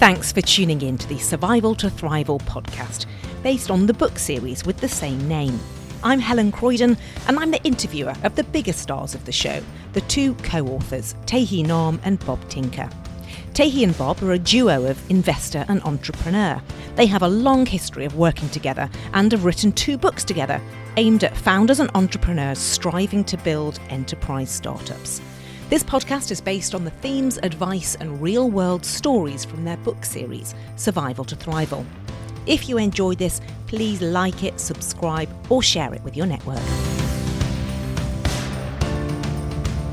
Thanks for tuning in to the Survival to Thrival podcast, based on the book series with the same name. I'm Helen Croydon, and I'm the interviewer of the biggest stars of the show, the two co authors, Tae Hea Nahm and Bob Tinker. Tae Hea and Bob are a duo of investor and entrepreneur. They have a long history of working together and have written two books together aimed at founders and entrepreneurs striving to build enterprise startups. This podcast is based on the themes, advice, and real world stories from their book series, Survival to Thrival. If you enjoyed this, please like it, subscribe, or share it with your network.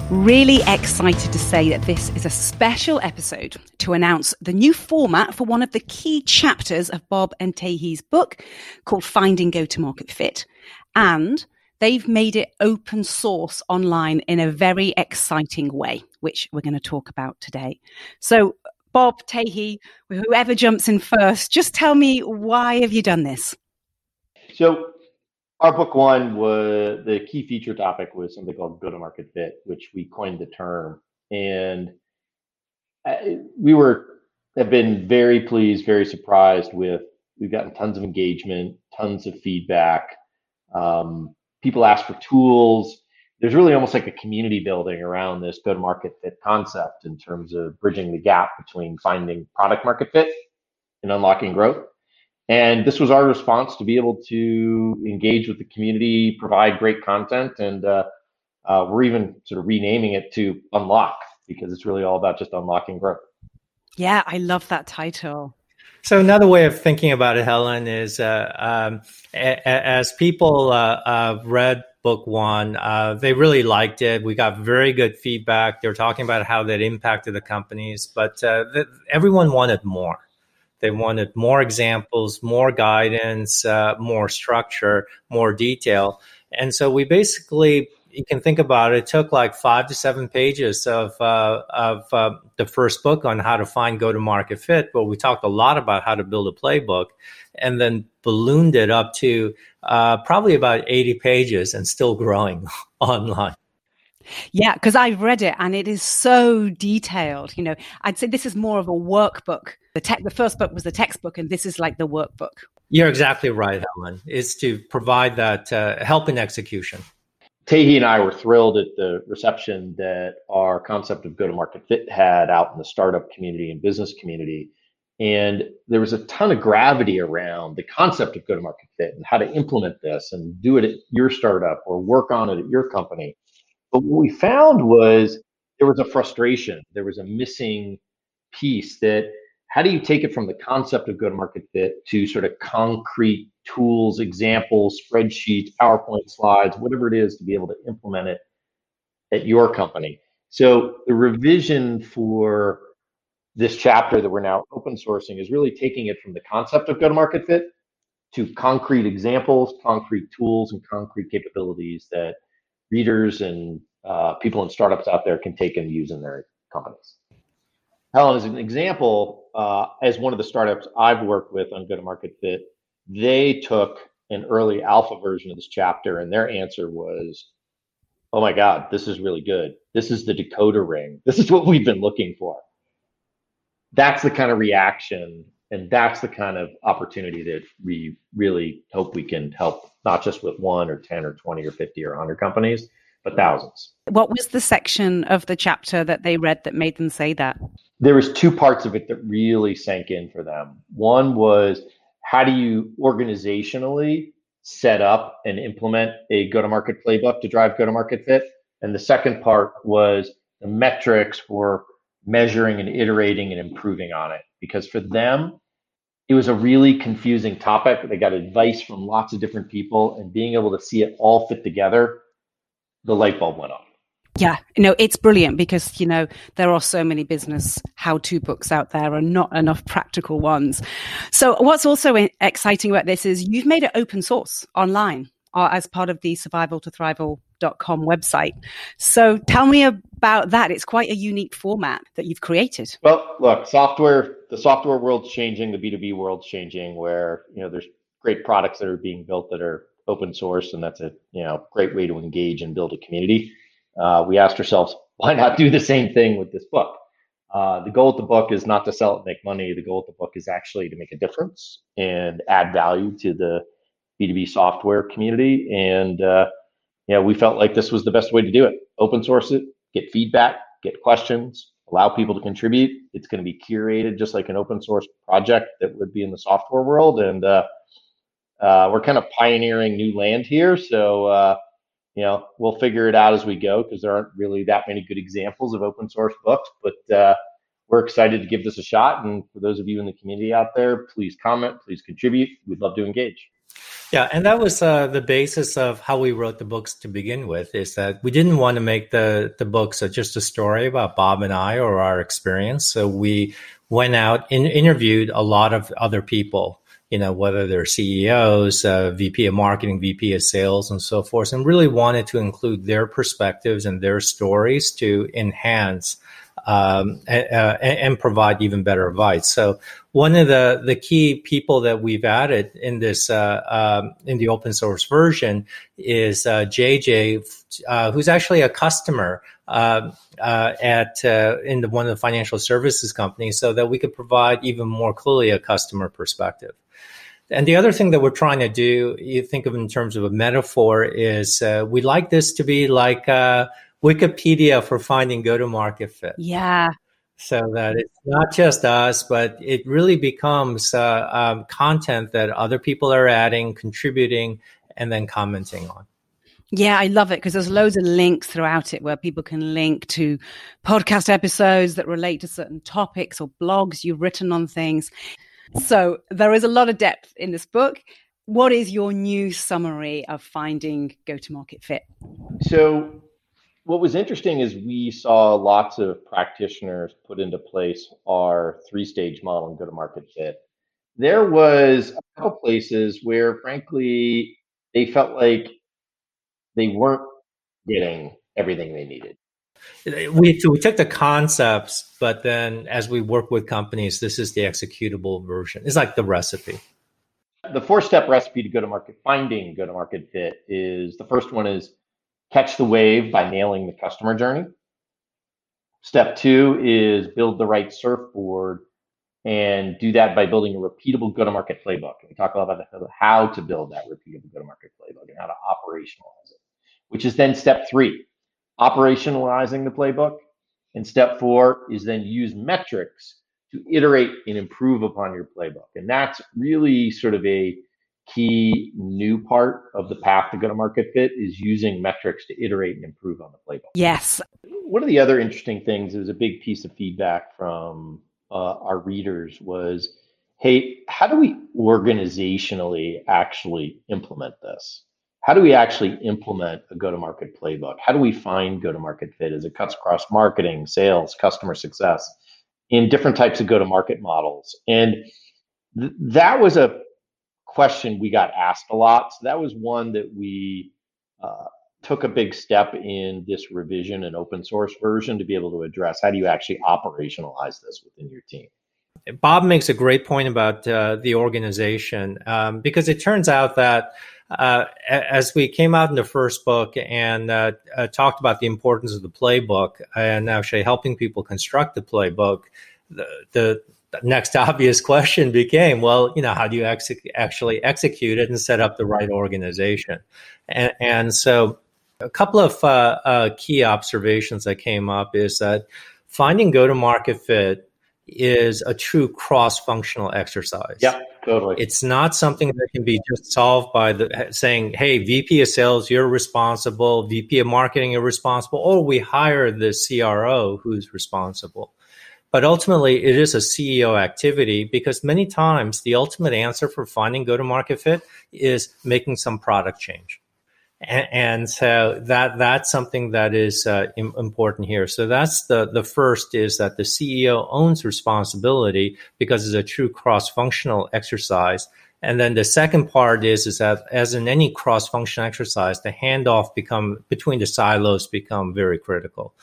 Really excited to say that this is a special episode to announce the new format for one of the key chapters of Bob and Tae Hea's book called Finding Go to Market Fit. And they've made it open source online in a very exciting way, which we're going to talk about today. So, Bob, Tae Hea, whoever jumps in first, just tell me why have you done this? So, our book one was the key feature topic was something called go to market fit, which we coined the term, and uh, we were have been very pleased, very surprised with. We've gotten tons of engagement, tons of feedback. Um, people ask for tools. There's really almost like a community building around this go to market fit concept in terms of bridging the gap between finding product market fit and unlocking growth. And this was our response to be able to engage with the community, provide great content, and uh, uh, we're even sort of renaming it to Unlock because it's really all about just unlocking growth. Yeah, I love that title. So another way of thinking about it, Helen, is uh, um, a- as people uh, uh, read book one, uh, they really liked it. We got very good feedback. They were talking about how that impacted the companies, but uh, th- everyone wanted more. They wanted more examples, more guidance, uh, more structure, more detail. And so we basically you can think about it, it took like five to seven pages of uh, of uh, the first book on how to find go to market fit, but we talked a lot about how to build a playbook, and then ballooned it up to uh, probably about eighty pages and still growing online. Yeah, because I've read it and it is so detailed. You know, I'd say this is more of a workbook. The tech, the first book was the textbook, and this is like the workbook. You're exactly right, Helen. Is to provide that uh, help in execution. Tae Hea and I were thrilled at the reception that our concept of go to market fit had out in the startup community and business community. And there was a ton of gravity around the concept of go to market fit and how to implement this and do it at your startup or work on it at your company. But what we found was there was a frustration, there was a missing piece that how do you take it from the concept of go to market fit to sort of concrete tools, examples, spreadsheets, PowerPoint slides, whatever it is to be able to implement it at your company? So the revision for this chapter that we're now open sourcing is really taking it from the concept of go to market fit to concrete examples, concrete tools, and concrete capabilities that readers and uh, people in startups out there can take and use in their companies. Helen, as an example, uh, as one of the startups I've worked with on Go to Market Fit, they took an early alpha version of this chapter, and their answer was, "Oh my God, this is really good. This is the decoder ring. This is what we've been looking for." That's the kind of reaction, and that's the kind of opportunity that we really hope we can help, not just with one or ten or twenty or fifty or hundred companies, but thousands. What was the section of the chapter that they read that made them say that? There was two parts of it that really sank in for them. One was how do you organizationally set up and implement a go-to-market playbook to drive go-to-market fit? And the second part was the metrics for measuring and iterating and improving on it. Because for them, it was a really confusing topic. They got advice from lots of different people, and being able to see it all fit together the light bulb went off. Yeah, no, it's brilliant because, you know, there are so many business how to books out there and not enough practical ones. So, what's also exciting about this is you've made it open source online uh, as part of the survival to thrival.com website. So, tell me about that. It's quite a unique format that you've created. Well, look, software, the software world's changing, the B2B world's changing, where, you know, there's great products that are being built that are open source, and that's a you know great way to engage and build a community. Uh, we asked ourselves, why not do the same thing with this book? Uh, the goal of the book is not to sell it and make money. The goal of the book is actually to make a difference and add value to the B2B software community. And, uh, know, we felt like this was the best way to do it. Open source it, get feedback, get questions, allow people to contribute. It's going to be curated just like an open source project that would be in the software world. And uh, uh, we're kind of pioneering new land here. So, uh, you know, we'll figure it out as we go because there aren't really that many good examples of open source books. But uh, we're excited to give this a shot. And for those of you in the community out there, please comment, please contribute. We'd love to engage. Yeah, and that was uh, the basis of how we wrote the books to begin with. Is that we didn't want to make the the books just a story about Bob and I or our experience. So we went out and interviewed a lot of other people. You know, whether they're CEOs, uh, VP of marketing, VP of sales, and so forth, and really wanted to include their perspectives and their stories to enhance um, and, uh, and, provide even better advice. So one of the, the key people that we've added in this uh, um, in the open source version is uh, JJ, uh, who's actually a customer um, uh, at uh, in the, one of the financial services companies, so that we could provide even more clearly a customer perspective. And the other thing that we're trying to do, you think of in terms of a metaphor, is we like this to be like Wikipedia for finding go to market fit. Yeah. So that it's not just us, but it really becomes uh, um, content that other people are adding, contributing, and then commenting on. Yeah, I love it because there's loads of links throughout it where people can link to podcast episodes that relate to certain topics or blogs you've written on things. So there is a lot of depth in this book. What is your new summary of finding go to market fit? So what was interesting is we saw lots of practitioners put into place our three stage model and go to market fit. There was a couple places where, frankly, they felt like they weren't getting everything they needed. We, we took the concepts, but then as we work with companies, this is the executable version. It's like the recipe. The four step recipe to go to market, finding go to market fit is the first one is catch the wave by nailing the customer journey. Step two is build the right surfboard and do that by building a repeatable go to market playbook. And we talk a lot about how to build that repeatable go to market playbook and how to operationalize it, which is then step three, operationalizing the playbook. And step four is then use metrics to iterate and improve upon your playbook. And that's really sort of a key new part of the path to go to market fit is using metrics to iterate and improve on the playbook. Yes. One of the other interesting things is a big piece of feedback from uh, our readers was, hey, how do we organizationally actually implement this? How do we actually implement a go to market playbook? How do we find go to market fit as it cuts across marketing, sales, customer success in different types of go to market models? And th- that was a question we got asked a lot. So that was one that we uh, took a big step in this revision and open source version to be able to address. How do you actually operationalize this within your team? Bob makes a great point about uh, the organization um, because it turns out that uh, as we came out in the first book and uh, uh, talked about the importance of the playbook and actually helping people construct the playbook, the, the next obvious question became, well, you know, how do you ex- actually execute it and set up the right organization? And, and so, a couple of uh, uh, key observations that came up is that finding go-to-market fit is a true cross-functional exercise. Yeah, totally. It's not something that can be just solved by the saying, "Hey, VP of sales, you're responsible. VP of marketing, you're responsible," or we hire the CRO who's responsible but ultimately, it is a CEO activity because many times the ultimate answer for finding go to market fit is making some product change. And, so that that's something that is uh, important here. So that's the the first is that the CEO owns responsibility because it's a true cross functional exercise. And then the second part is is that as in any cross functional exercise, the handoff become between the silos become very critical.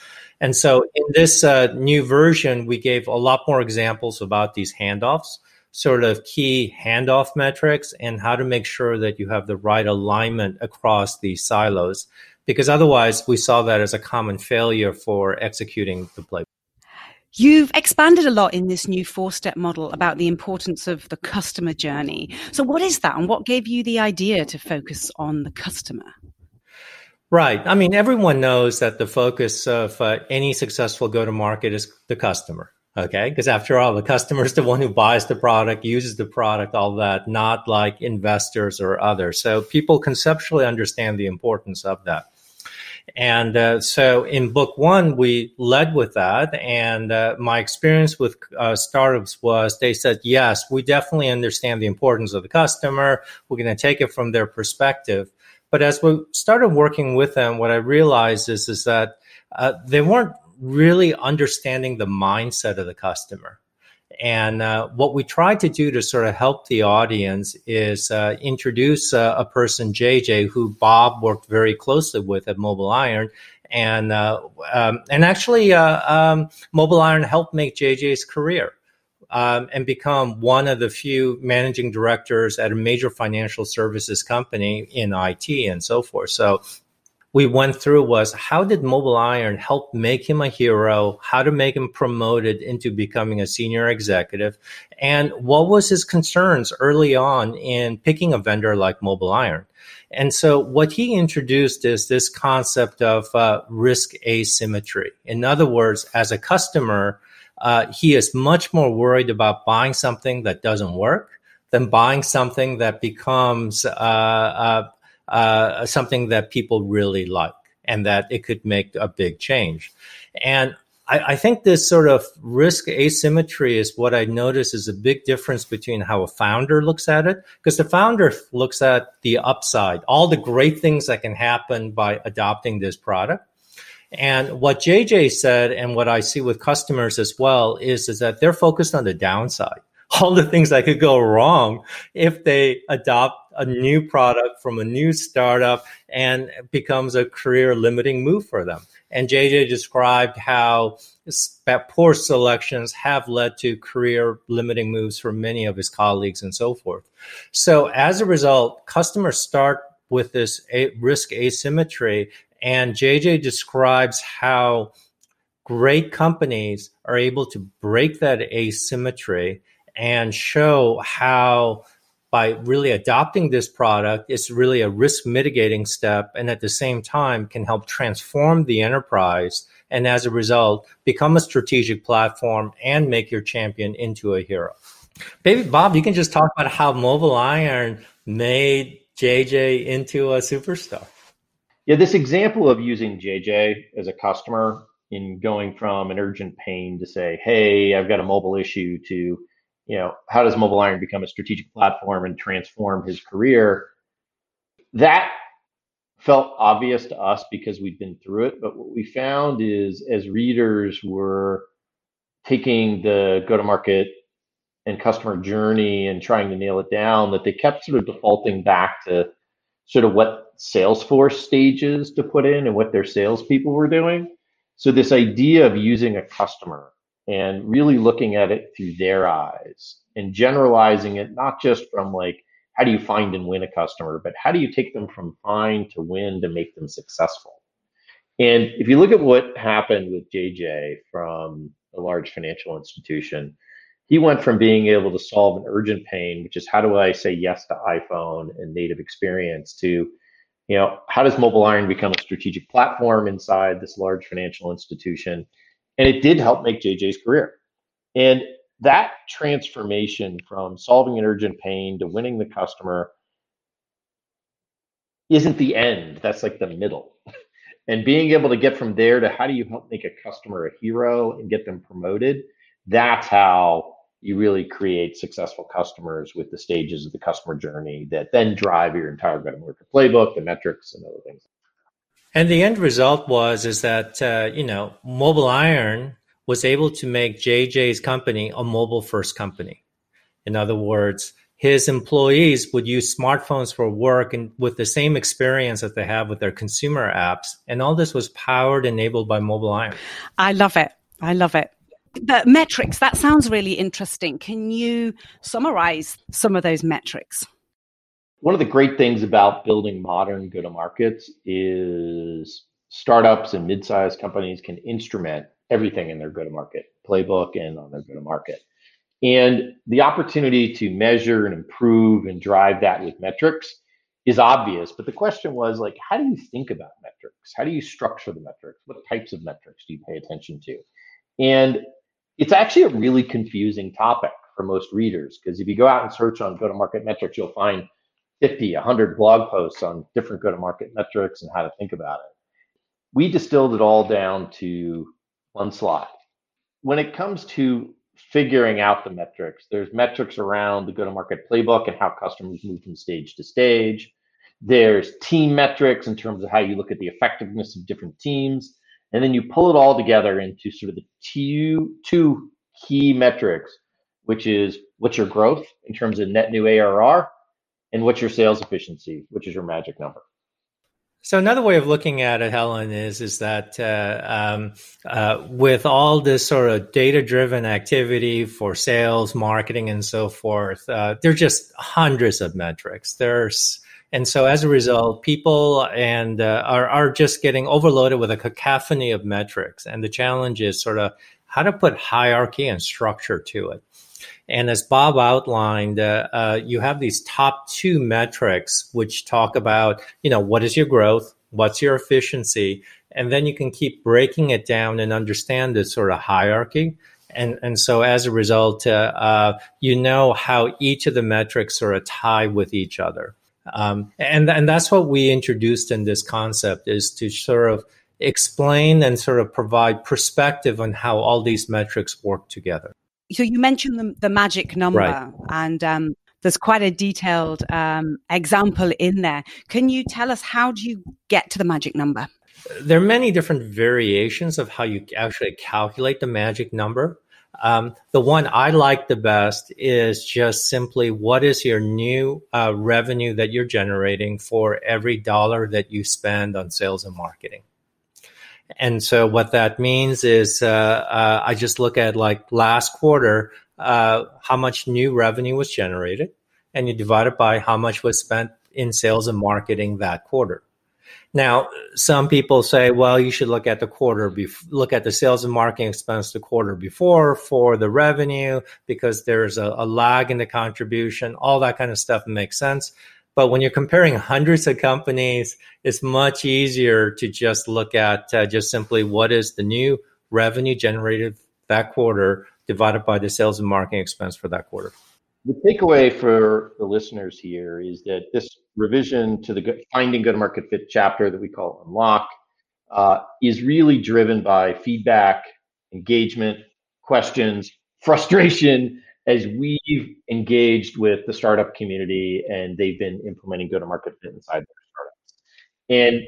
And so in this uh, new version, we gave a lot more examples about these handoffs, sort of key handoff metrics, and how to make sure that you have the right alignment across these silos. Because otherwise, we saw that as a common failure for executing the playbook. You've expanded a lot in this new four step model about the importance of the customer journey. So, what is that, and what gave you the idea to focus on the customer? Right. I mean, everyone knows that the focus of uh, any successful go to market is the customer. Okay. Because after all, the customer is the one who buys the product, uses the product, all that, not like investors or others. So people conceptually understand the importance of that. And uh, so in book one, we led with that. And uh, my experience with uh, startups was they said, yes, we definitely understand the importance of the customer. We're going to take it from their perspective. But as we started working with them, what I realized is, is that uh, they weren't really understanding the mindset of the customer. And uh, what we tried to do to sort of help the audience is uh, introduce uh, a person, JJ, who Bob worked very closely with at MobileIron. And uh, um, and actually, uh, um, MobileIron helped make JJ's career um, and become one of the few managing directors at a major financial services company in IT and so forth. So we went through was how did MobileIron help make him a hero, how to make him promoted into becoming a senior executive, and what was his concerns early on in picking a vendor like MobileIron. And so what he introduced is this concept of uh, risk asymmetry. In other words, as a customer, uh, he is much more worried about buying something that doesn't work than buying something that becomes uh, uh uh, something that people really like and that it could make a big change. And I, I, think this sort of risk asymmetry is what I notice is a big difference between how a founder looks at it, because the founder looks at the upside, all the great things that can happen by adopting this product. And what JJ said, and what I see with customers as well, is, is that they're focused on the downside all the things that could go wrong if they adopt a new product from a new startup and becomes a career limiting move for them. And JJ described how poor selections have led to career limiting moves for many of his colleagues and so forth. So as a result, customers start with this risk asymmetry and JJ describes how great companies are able to break that asymmetry and show how by really adopting this product, it's really a risk mitigating step and at the same time can help transform the enterprise and as a result become a strategic platform and make your champion into a hero. Maybe Bob, you can just talk about how MobileIron made JJ into a superstar. Yeah, this example of using JJ as a customer in going from an urgent pain to say, hey, I've got a mobile issue to you know, how does MobileIron become a strategic platform and transform his career? That felt obvious to us because we'd been through it. But what we found is as readers were taking the go to market and customer journey and trying to nail it down, that they kept sort of defaulting back to sort of what Salesforce stages to put in and what their salespeople were doing. So this idea of using a customer and really looking at it through their eyes and generalizing it not just from like how do you find and win a customer but how do you take them from find to win to make them successful? And if you look at what happened with jj from a large financial institution he went from being able to solve an urgent pain which is how do i say yes to iphone and native experience to you know how does MobileIron become a strategic platform inside this large financial institution and it did help make JJ's career. And that transformation from solving an urgent pain to winning the customer isn't the end. That's like the middle. and being able to get from there to how do you help make a customer a hero and get them promoted, that's how you really create successful customers with the stages of the customer journey that then drive your entire go-to-market playbook, the metrics, and other things. And the end result was is that uh, you know MobileIron was able to make JJ's company a mobile first company. In other words, his employees would use smartphones for work and with the same experience that they have with their consumer apps. And all this was powered, enabled by MobileIron. I love it. I love it. The metrics, that sounds really interesting. Can you summarize some of those metrics? One of the great things about building modern go to markets is startups and mid-sized companies can instrument everything in their go to market playbook and on their go to market. And the opportunity to measure and improve and drive that with metrics is obvious. But the question was like, how do you think about metrics? How do you structure the metrics? What types of metrics do you pay attention to? And it's actually a really confusing topic for most readers because if you go out and search on go to market metrics, you'll find 50, 100 blog posts on different go to market metrics and how to think about it. We distilled it all down to one slide. When it comes to figuring out the metrics, there's metrics around the go to market playbook and how customers move from stage to stage. There's team metrics in terms of how you look at the effectiveness of different teams. And then you pull it all together into sort of the two, two key metrics, which is what's your growth in terms of net new ARR and what's your sales efficiency, which is your magic number. So another way of looking at it, Helen, is is that uh, um, uh, with all this sort of data-driven activity for sales, marketing, and so forth, uh, there's just hundreds of metrics. There's and so as a result, people and uh, are are just getting overloaded with a cacophony of metrics. And the challenge is sort of how to put hierarchy and structure to it. And as Bob outlined, uh, uh, you have these top two metrics which talk about, you know, what is your growth, what's your efficiency, and then you can keep breaking it down and understand this sort of hierarchy. And and so as a result, uh, uh you know how each of the metrics sort of tie with each other. Um, and and that's what we introduced in this concept is to sort of explain and sort of provide perspective on how all these metrics work together so you mentioned the, the magic number right. and um, there's quite a detailed um, example in there. Can you tell us how do you get to the magic number? There are many different variations of how you actually calculate the magic number. Um, the one I like the best is just simply what is your new uh, revenue that you're generating for every dollar that you spend on sales and marketing. And so what that means is uh, uh, I just look at like last quarter, uh, how much new revenue was generated, and you divide it by how much was spent in sales and marketing that quarter. Now, some people say, well, you should look at the quarter, bef- look at the sales and marketing expense the quarter before for the revenue because there's a, a lag in the contribution. All that kind of stuff makes sense. But when you're comparing hundreds of companies, it's much easier to just look at uh, just simply what is the new revenue generated that quarter divided by the sales and marketing expense for that quarter. The takeaway for the listeners here is that this revision to the finding go to market fit chapter that we call Unlock uh, is really driven by feedback, engagement, questions, frustration, as we've engaged with the startup community and they've been implementing go to market fit inside their startups and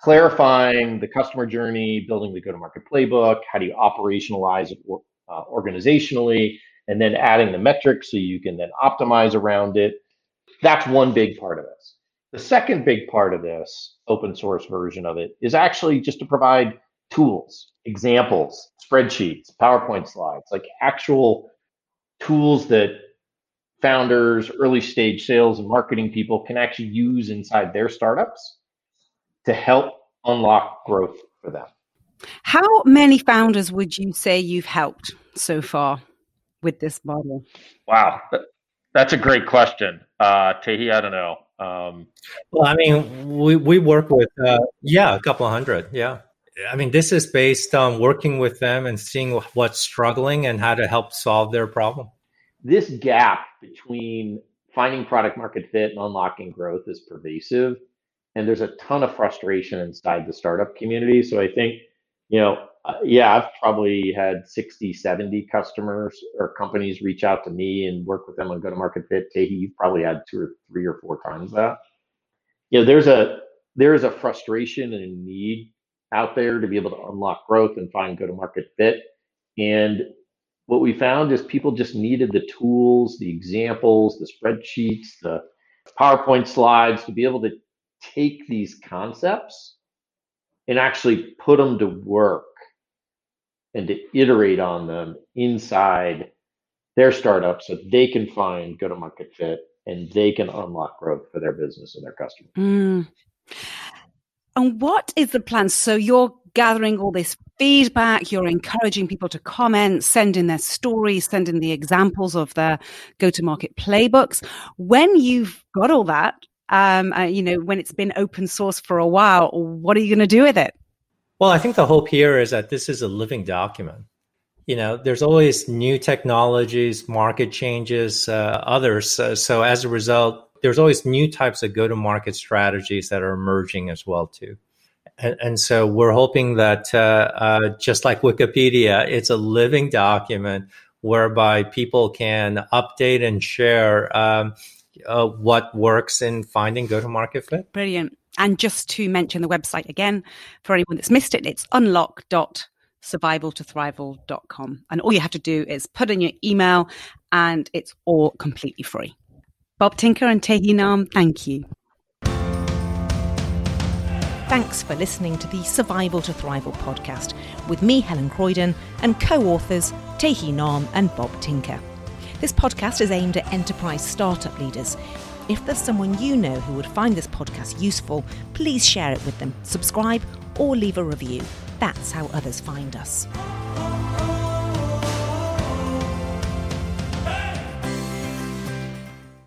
clarifying the customer journey, building the go to market playbook, how do you operationalize it uh, organizationally, and then adding the metrics so you can then optimize around it. That's one big part of this. The second big part of this open source version of it is actually just to provide tools, examples, spreadsheets, PowerPoint slides, like actual tools that founders, early stage sales and marketing people can actually use inside their startups to help unlock growth for them. How many founders would you say you've helped so far with this model? Wow, that's a great question, uh, Tae Hea. I don't know. Um, well, I mean, we we work with uh, yeah, a couple of hundred, yeah. I mean, this is based on working with them and seeing what's struggling and how to help solve their problem. This gap between finding product market fit and unlocking growth is pervasive. And there's a ton of frustration inside the startup community. So I think, you know, uh, yeah, I've probably had 60, 70 customers or companies reach out to me and work with them on go to market fit. Tae Hea, you've probably had two or three or four times that. You know, there's a there is a frustration and a need out there to be able to unlock growth and find go to market fit. And what we found is people just needed the tools, the examples, the spreadsheets, the PowerPoint slides to be able to take these concepts and actually put them to work and to iterate on them inside their startup so they can find go to market fit and they can unlock growth for their business and their customers. Mm. And what is the plan? So you're gathering all this feedback. You're encouraging people to comment, send in their stories, send in the examples of their go to market playbooks. When you've got all that, um, uh, you know, when it's been open source for a while, what are you going to do with it? Well, I think the hope here is that this is a living document. You know, there's always new technologies, market changes, uh, others. So as a result, there's always new types of go-to-market strategies that are emerging as well too. And, and so we're hoping that uh, uh just like Wikipedia, it's a living document whereby people can update and share um, uh, what works in finding go-to-market fit. Brilliant. And just to mention the website again, for anyone that's missed it, it's unlock.survivaltothrival.com. And all you have to do is put in your email and it's all completely free. Bob Tinker and Tae Hea Nahm, thank you. Thanks for listening to the Survival to Thrival podcast with me, Helen Croydon, and co authors Tae Hea Nahm and Bob Tinker. This podcast is aimed at enterprise startup leaders. If there's someone you know who would find this podcast useful, please share it with them, subscribe, or leave a review. That's how others find us.